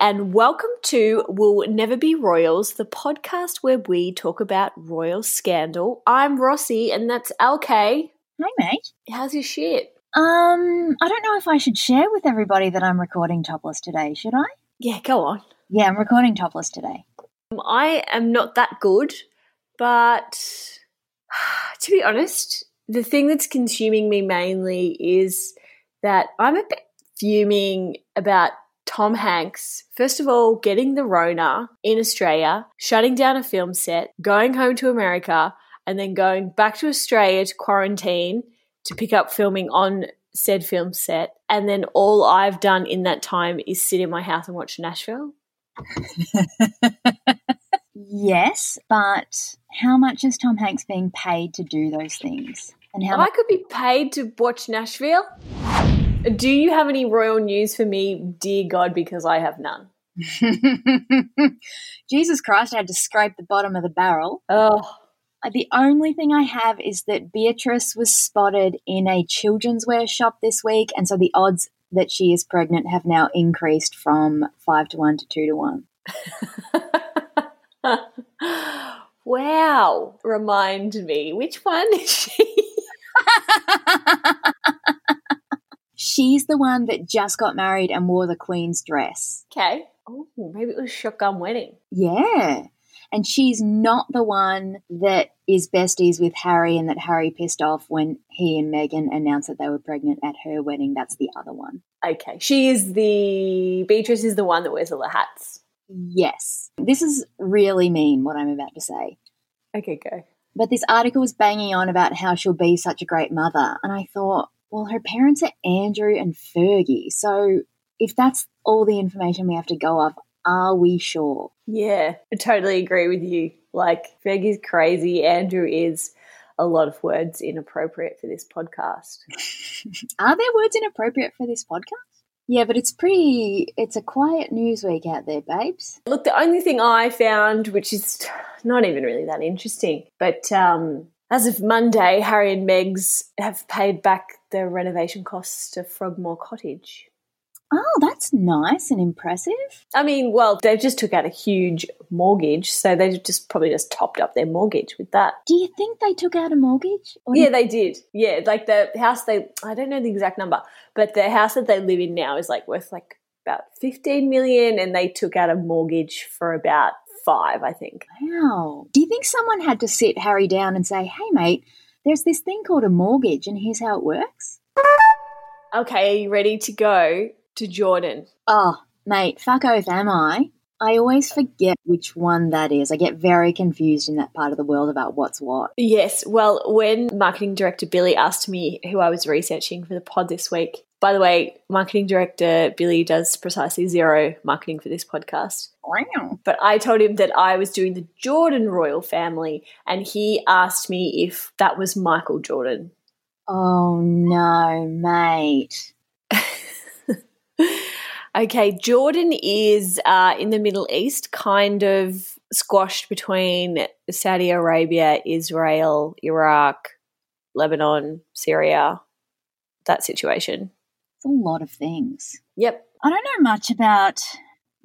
and welcome to We'll Never Be Royals, the podcast where we talk about royal scandal. I'm Rossy, and that's LK. Hi, mate. How's your shit? Um, I don't know if I should share with everybody that I'm recording topless today, should I? Yeah, go on. Yeah, I'm recording topless today. Um, I am not that good, but to be honest, the thing that's consuming me mainly is that I'm a bit fuming about Tom Hanks, first of all, getting the Rona in Australia, shutting down a film set, going home to America, and then going back to Australia to quarantine to pick up filming on said film set. And then all I've done in that time is sit in my house and watch Nashville. yes, but how much is Tom Hanks being paid to do those things? And how I could be paid to watch Nashville. Do you have any royal news for me, dear God, because I have none? Jesus Christ, I had to scrape the bottom of the barrel. Oh. The only thing I have is that Beatrice was spotted in a children's wear shop this week, and so the odds that she is pregnant have now increased from five to one to two to one. wow. Remind me, which one is she? She's the one that just got married and wore the Queen's dress. Okay. Oh, maybe it was shotgun wedding. Yeah. And she's not the one that is besties with Harry and that Harry pissed off when he and Meghan announced that they were pregnant at her wedding. That's the other one. Okay. She is the. Beatrice is the one that wears all the hats. Yes. This is really mean, what I'm about to say. Okay, go. But this article was banging on about how she'll be such a great mother. And I thought, well, her parents are Andrew and Fergie. So if that's all the information we have to go off, are we sure? Yeah, I totally agree with you. Like, Fergie's crazy. Andrew is a lot of words inappropriate for this podcast. are there words inappropriate for this podcast? Yeah, but it's pretty, it's a quiet news week out there, babes. Look, the only thing I found, which is not even really that interesting, but um, as of Monday, Harry and Megs have paid back the renovation costs to Frogmore Cottage. Oh, that's nice and impressive. I mean, well, they've just took out a huge mortgage, so they just probably just topped up their mortgage with that. Do you think they took out a mortgage? yeah, they did. Yeah, like the house they I don't know the exact number, but the house that they live in now is like worth like about 15 million and they took out a mortgage for about 5, I think. Wow. Do you think someone had to sit Harry down and say, "Hey mate, there's this thing called a mortgage and here's how it works?" Okay, are you ready to go to Jordan. Oh, mate, fuck oath am I. I always forget which one that is. I get very confused in that part of the world about what's what. Yes. Well, when marketing director Billy asked me who I was researching for the pod this week, by the way, marketing director Billy does precisely zero marketing for this podcast. Wow. But I told him that I was doing the Jordan royal family, and he asked me if that was Michael Jordan. Oh, no, mate. okay, Jordan is uh, in the Middle East, kind of squashed between Saudi Arabia, Israel, Iraq, Lebanon, Syria, that situation. It's a lot of things. Yep. I don't know much about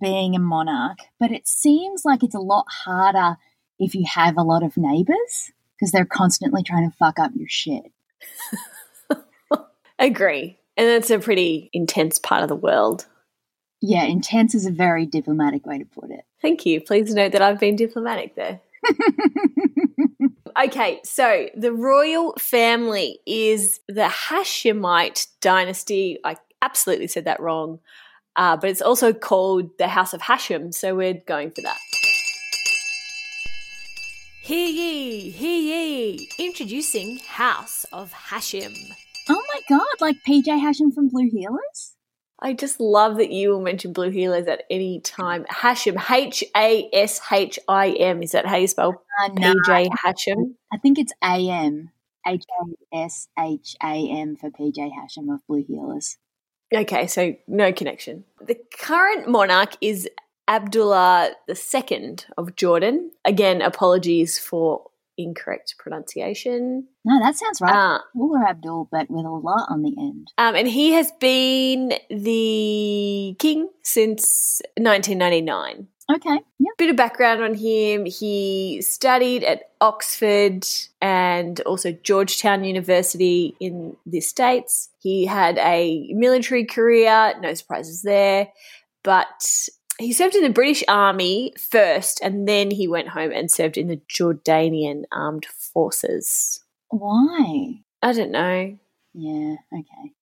being a monarch, but it seems like it's a lot harder if you have a lot of neighbors because they're constantly trying to fuck up your shit. Agree. And that's a pretty intense part of the world. Yeah, intense is a very diplomatic way to put it. Thank you. Please note that I've been diplomatic there. okay, so the royal family is the Hashemite dynasty. I absolutely said that wrong, uh, but it's also called the House of Hashim, so we're going for that. Hear ye, hear ye, introducing House of Hashim. Oh my god, like PJ Hasham from Blue Heelers? I just love that you will mention Blue Heelers at any time. Hashim, H A S H I M. Is that how you spell uh, no, PJ Hasham? I think it's A M. H A S H A M for PJ Hasham of Blue Heelers. Okay, so no connection. The current monarch is Abdullah II of Jordan. Again, apologies for incorrect pronunciation. No, that sounds right. Uh, Mullah Abdul, but with a lot on the end. um, and he has been the king since 1999. Okay. Yep. Bit of background on him. He studied at Oxford and also Georgetown University in the States. He had a military career, no surprises there, but he served in the British Army first and then he went home and served in the Jordanian Armed Forces. Why? I don't know. Yeah. Okay.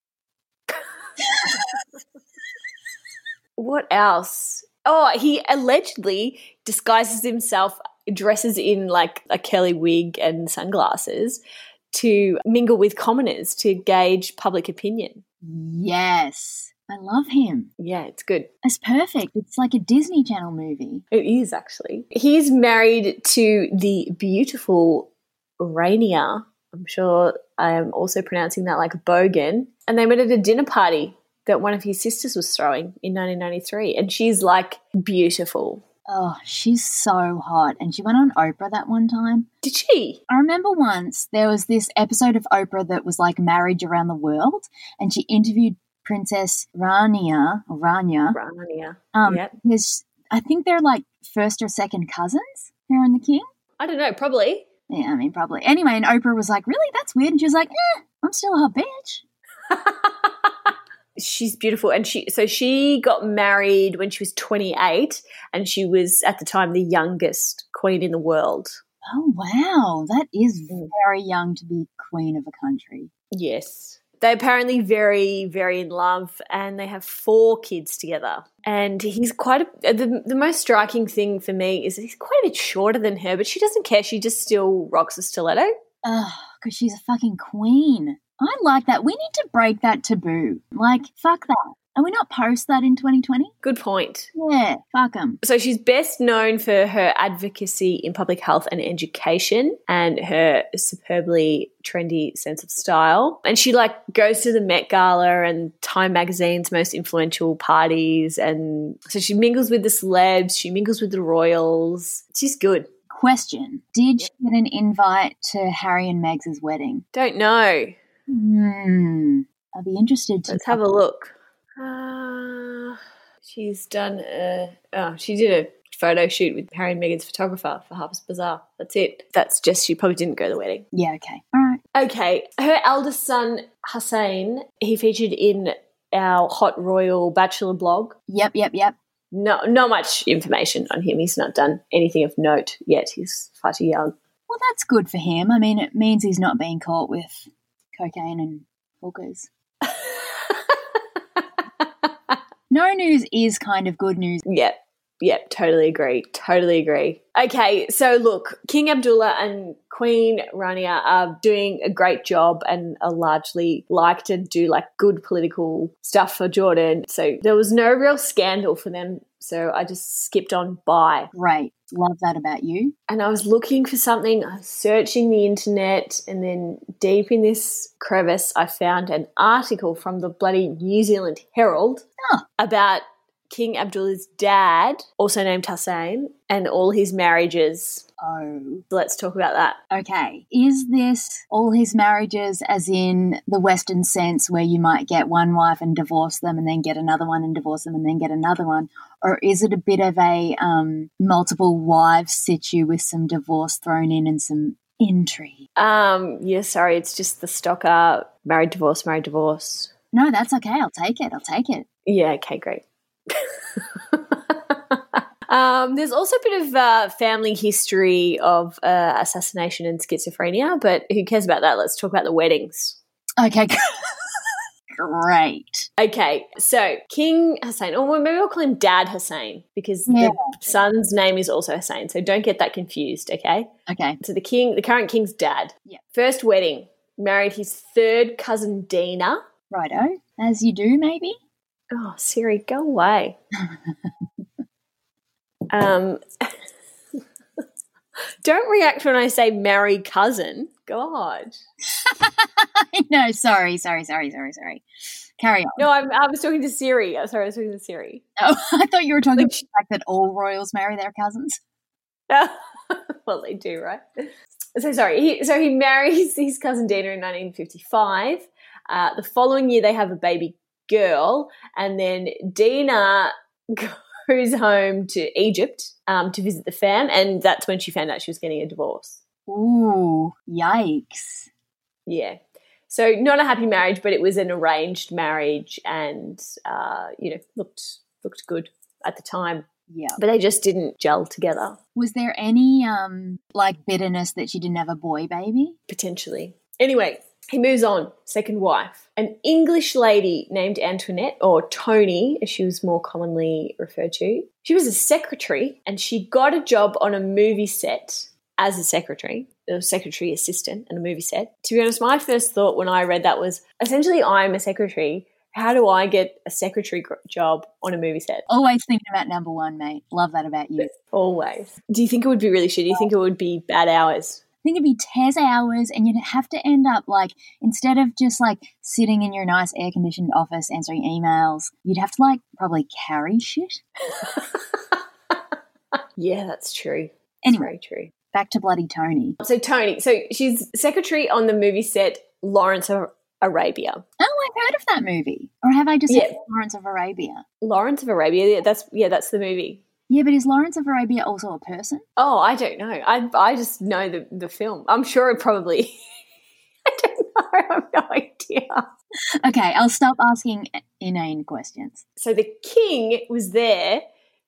What else? Oh, he allegedly disguises himself, dresses in like a Kelly wig and sunglasses to mingle with commoners to gauge public opinion. Yes. I love him. Yeah, it's good. It's perfect. It's like a Disney Channel movie. It is actually. He's married to the beautiful Rania. I'm sure I am also pronouncing that like Bogan. And they met at a dinner party that one of his sisters was throwing in 1993. And she's like beautiful. Oh, she's so hot. And she went on Oprah that one time. Did she? I remember once there was this episode of Oprah that was like marriage around the world, and she interviewed Princess Rania, or Rania. Rania. Um, Yep. because I think they're like first or second cousins, her and the king. I don't know, probably. Yeah, I mean, probably. Anyway, and Oprah was like, really? That's weird. And she was like, eh, I'm still a hot bitch. She's beautiful, and she so she got married when she was 28, and she was at the time the youngest queen in the world. Oh, wow. That is Mm. very young to be queen of a country. Yes, they're apparently very, very in love, and they have four kids together. And he's quite a, the the most striking thing for me is he's quite a bit shorter than her, but she doesn't care. She just still rocks a stiletto. Ugh, because she's a fucking queen. I like that. We need to break that taboo. Like, fuck that. Are we not post that in 2020? Good point. Yeah, fuck them. So she's best known for her advocacy in public health and education and her superbly trendy sense of style. And she like goes to the Met Gala and Time magazine's most influential parties and so she mingles with the celebs, she mingles with the royals. She's good. Question Did she get an invite to Harry and Meg's wedding? Don't know. Hmm. I'll be interested to. Let's have a look. Uh, she's done a oh, she did a photo shoot with Harry and Meghan's photographer for Harper's Bazaar. That's it. That's just she probably didn't go to the wedding. Yeah, okay. All right. Okay, her eldest son Hussein, he featured in our Hot Royal Bachelor blog. Yep, yep, yep. No, not much information on him. He's not done anything of note yet. He's far too young. Well, that's good for him. I mean, it means he's not being caught with cocaine and hookers. No news is kind of good news. Yep. Yep, totally agree. Totally agree. Okay, so look, King Abdullah and Queen Rania are doing a great job and are largely liked and do like good political stuff for Jordan. So there was no real scandal for them. So I just skipped on by. Great. Love that about you. and I was looking for something, I was searching the internet, and then deep in this crevice, I found an article from the bloody New Zealand Herald Oh. about King Abdullah's dad, also named Hussein, and all his marriages. Oh. Let's talk about that. Okay. Is this all his marriages, as in the Western sense, where you might get one wife and divorce them, and then get another one and divorce them, and then get another one? Or is it a bit of a um, multiple wives situ with some divorce thrown in and some intrigue? Um, yeah, sorry, it's just the stocker married, divorce, married, divorce. No, that's okay. I'll take it. I'll take it. Yeah, okay, great. um, there's also a bit of uh, family history of uh, assassination and schizophrenia, but who cares about that? Let's talk about the weddings. Okay. Great. Okay, so King Hussein, or maybe I'll call him Dad Hussein because Yeah. the son's name is also Hussein, so don't get that confused, okay? Okay. So the king, the current king's dad, Yeah. first wedding, married his third cousin Dina. Righto. As you do, maybe? Oh, Siri, go away. um, don't react when I say marry cousin. God. no, sorry, sorry, sorry, sorry, sorry. Carry on. No, I'm, I was talking to Siri. I'm sorry, I was talking to Siri. Oh, I thought you were talking Like about the fact that all royals marry their cousins. well, they do, right? So sorry. He, so he marries his cousin Dina in 1955. Uh, the following year, they have a baby girl, and then Dina goes home to Egypt um, to visit the fam, and that's when she found out she was getting a divorce. Ooh, yikes. Yeah. So not a happy marriage, but it was an arranged marriage, and uh, you know looked looked good at the time. Yeah. But they just didn't gel together. Was there any um like bitterness that she didn't have a boy baby? Potentially. Anyway, he moves on. Second wife, an English lady named Antoinette, or Tony, as she was more commonly referred to. She was a secretary, and she got a job on a movie set as a secretary, a secretary assistant and a movie set. To be honest, my first thought when I read that was essentially I'm a secretary. How do I get a secretary job on a movie set? Always thinking about number one, mate. Love that about you. Always. Do you think it would be really shitty? Do you think it would be bad hours? I think it'd be tears hours, and you'd have to end up like instead of just like sitting in your nice air conditioned office answering emails, you'd have to like probably carry shit. Yeah, that's true. That's Anyway. true. Back to bloody Tony. So Tony, so she's secretary on the movie set Lawrence of Arabia. Oh, I've heard of that movie. Or have I just Yeah. Lawrence of Arabia? Lawrence of Arabia. Yeah, that's yeah, that's the movie. Yeah, but is Lawrence of Arabia also a person? Oh, I don't know. I I just know the the film. I'm sure it probably. I don't know. I have no idea. Okay, I'll stop asking inane questions. So the king was there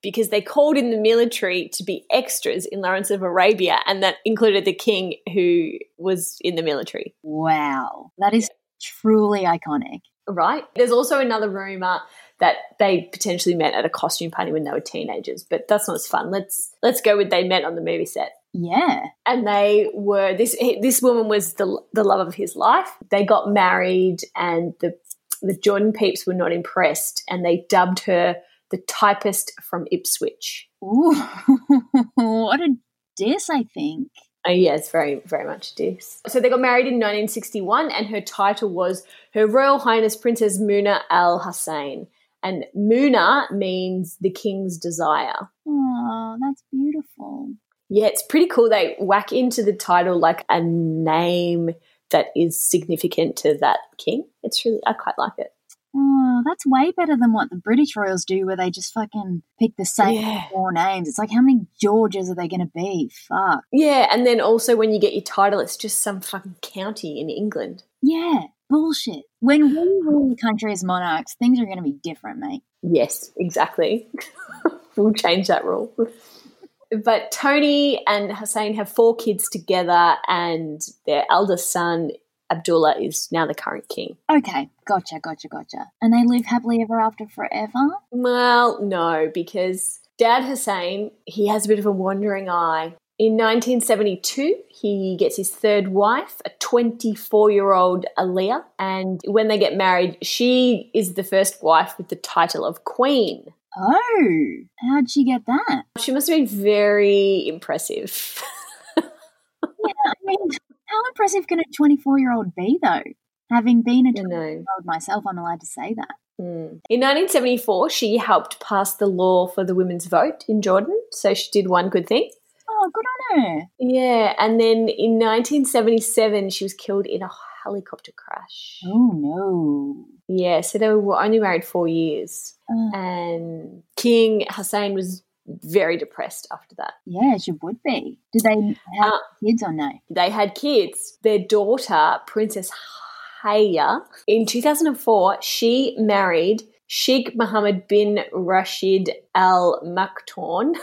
because they called in the military to be extras in Lawrence of Arabia, and that included the king who was in the military. Wow, that is truly iconic. Right. There's also another rumor that they potentially met at a costume party when they were teenagers, but that's not as fun. Let's let's go with they met on the movie set. Yeah. and they were this this woman was the the love of his life. They got married, and the the Jordan peeps were not impressed, and they dubbed her the typist from Ipswich. Ooh, what a diss, I think. Oh, yeah, it's very very much this. So they got married in 1961, and her title was Her Royal Highness Princess Muna Al Hussein. And Muna means the king's desire. Oh, that's beautiful. Yeah, it's pretty cool. They whack into the title like a name that is significant to that king. It's really, I quite like it. Oh, that's way better than what the British royals do, where they just fucking pick the same Yeah. four names. It's like, how many Georges are they going to be? Fuck. Yeah, and then also when you get your title, it's just some fucking county in England. Yeah, bullshit. When we rule the country as monarchs, things are going to be different, mate. Yes, exactly. we'll change that rule. But Tony and Hussein have four kids together, and their eldest son, Abdullah, is now the current king. Okay, gotcha, gotcha, gotcha. And they live happily ever after forever? Well, no, because Dad Hussein, he has a bit of a wandering eye. In 1972, he gets his third wife, a 24 year old Alia. And when they get married, she is the first wife with the title of Queen. Oh, how'd she get that? She must have been very impressive. Yeah, I mean, how impressive can a 24 year old be, though? Having been a 24 year old myself, I'm allowed to say that. Hmm. In 1974, she helped pass the law for the women's vote in Jordan. So she did one good thing. Oh, good on her. Yeah, and then in 1977, she was killed in a helicopter crash. Oh, no. Yeah, so they were only married four years. Uh, And King Hussein was very depressed after that. yeah, she would be. Did they have Uh, kids or no? They had kids. Their daughter, Princess Haya, in 2004, she married Sheikh Mohammed bin Rashid Al Maktoum,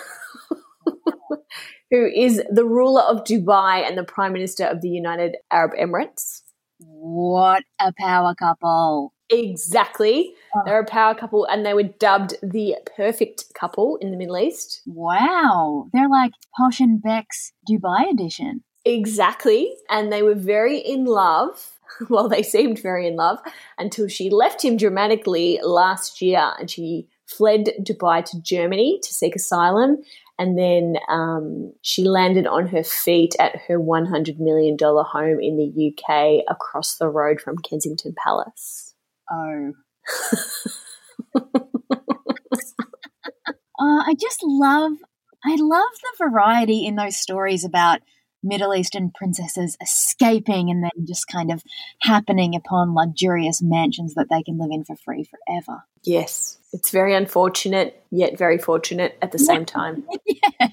who is the ruler of Dubai and the Prime Minister of the United Arab Emirates. What a power couple. Exactly. Oh. They're a power couple and they were dubbed the perfect couple in the Middle East. Wow. They're like Posh and Becks Dubai edition. Exactly. And they were very in love. Well, they seemed very in love until she left him dramatically last year and she fled Dubai to Germany to seek asylum. And then um, she landed on her feet at her $100 million home in the UK across the road from Kensington Palace. Oh. Uh, I just love, I love the variety in those stories about Middle Eastern princesses escaping and then just kind of happening upon luxurious mansions that they can live in for free forever. Yes, it's very unfortunate, yet very fortunate at the same time. yeah.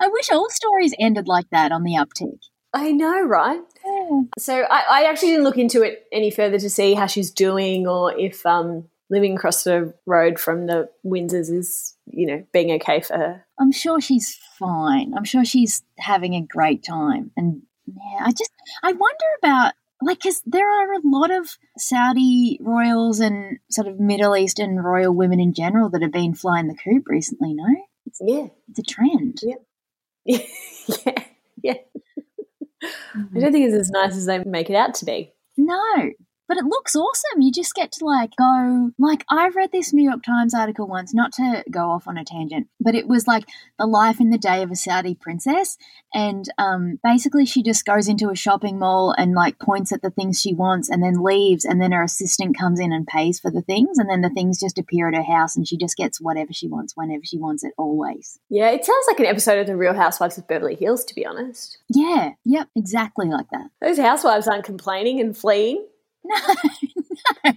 I wish all stories ended like that on the uptick. I know, right? Yeah. So I, I, actually didn't look into it any further to see how she's doing or if um, living across the road from the Windsors is, you know, being okay for her. I'm sure she's fine. I'm sure she's having a great time. And yeah, I just, I wonder about like because there are a lot of Saudi royals and sort of Middle Eastern royal women in general that have been flying the coop recently. No, it's, yeah, it's a trend. Yeah, yeah, yeah. Mm-hmm. I don't think it's as nice as they make it out to be. No, but it looks awesome. You just get to like go, like, I read this New York Times article once, not to go off on a tangent, but it was like the life in the day of a Saudi princess. And um, basically, she just goes into a shopping mall and like points at the things she wants and then leaves. And then her assistant comes in and pays for the things. And then the things just appear at her house and she just gets whatever she wants whenever she wants it, always. Yeah, it sounds like an episode of The Real Housewives of Beverly Hills, to be honest. Yeah, yep, exactly like that. Those housewives aren't complaining and fleeing. No, no.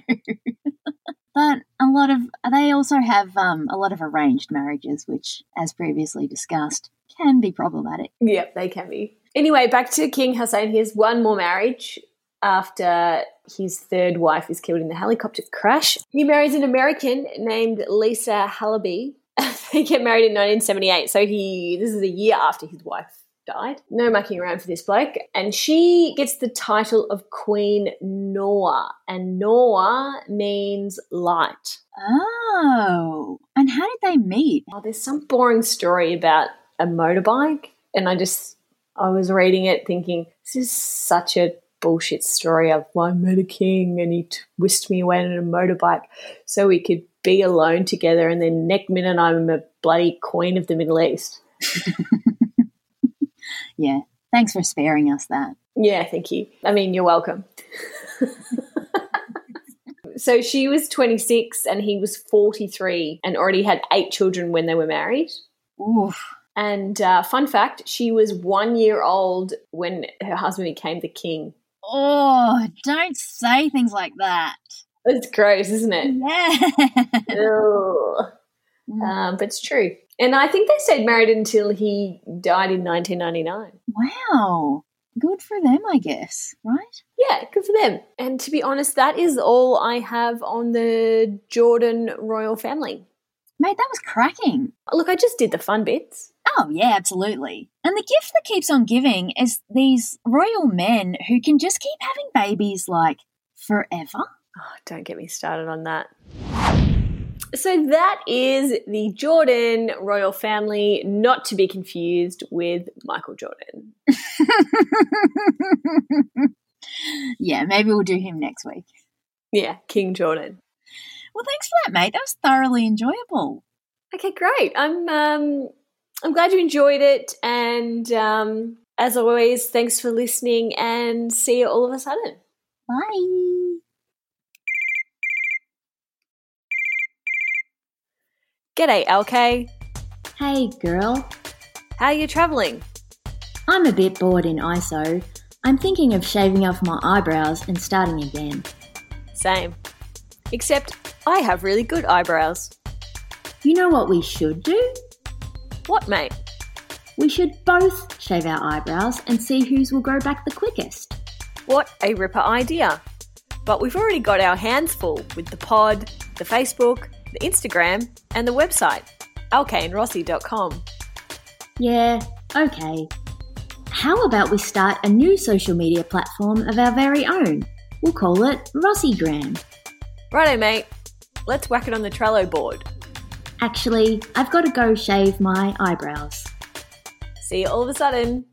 but a lot of they also have um, a lot of arranged marriages, which, as previously discussed, can be problematic. Yep, they can be. Anyway, back to King Hussein. He has one more marriage after his third wife is killed in the helicopter crash. He marries an American named Lisa Halaby. they get married in 1978, so he this is a year after his wife died. No mucking around for this bloke. And she gets the title of Queen Noor. And Noor means light. Oh. And how did they meet? Oh, there's some boring story about a motorbike. And I just, I was reading it thinking, this is such a bullshit story of well, I met a king and he whisked me away on a motorbike so we could be alone together. And then next minute, I'm a bloody queen of the Middle East. yeah, thanks for sparing us that. Yeah, thank you. I mean, you're welcome. so she was 26 and he was 43 and already had eight children when they were married. Oof. And uh, fun fact, she was one year old when her husband became the king. Oh, don't say things like that. It's gross, isn't it? Yeah. Mm. Um, but it's true. And I think they stayed married until he died in 1999. Wow. Good for them, I guess, right? Yeah, good for them. And to be honest, that is all I have on the Jordan royal family. Mate, that was cracking. Look, I just did the fun bits. Oh, yeah, absolutely. And the gift that keeps on giving is these royal men who can just keep having babies like forever. Oh, don't get me started on that. So that is the Jordan royal family, not to be confused with Michael Jordan. yeah, maybe we'll do him next week. Yeah, King Jordan. Well, thanks for that, mate. That was thoroughly enjoyable. Okay, great. I'm um, I'm glad you enjoyed it, and um, as always, thanks for listening, and see you all of a sudden. Bye. G'day, LK. Hey, girl. How are you travelling? I'm a bit bored in ISO. I'm thinking of shaving off my eyebrows and starting again. Same. Except I have really good eyebrows. You know what we should do? What, mate? We should both shave our eyebrows and see whose will grow back the quickest. What a ripper idea. But we've already got our hands full with the pod, the Facebook, the Instagram, and the website, alkaneRossi.com. Yeah, okay. How about we start a new social media platform of our very own? We'll call it Rossigram. Righto, mate. Let's whack it on the Trello board. Actually, I've got to go shave my eyebrows. See you all of a sudden.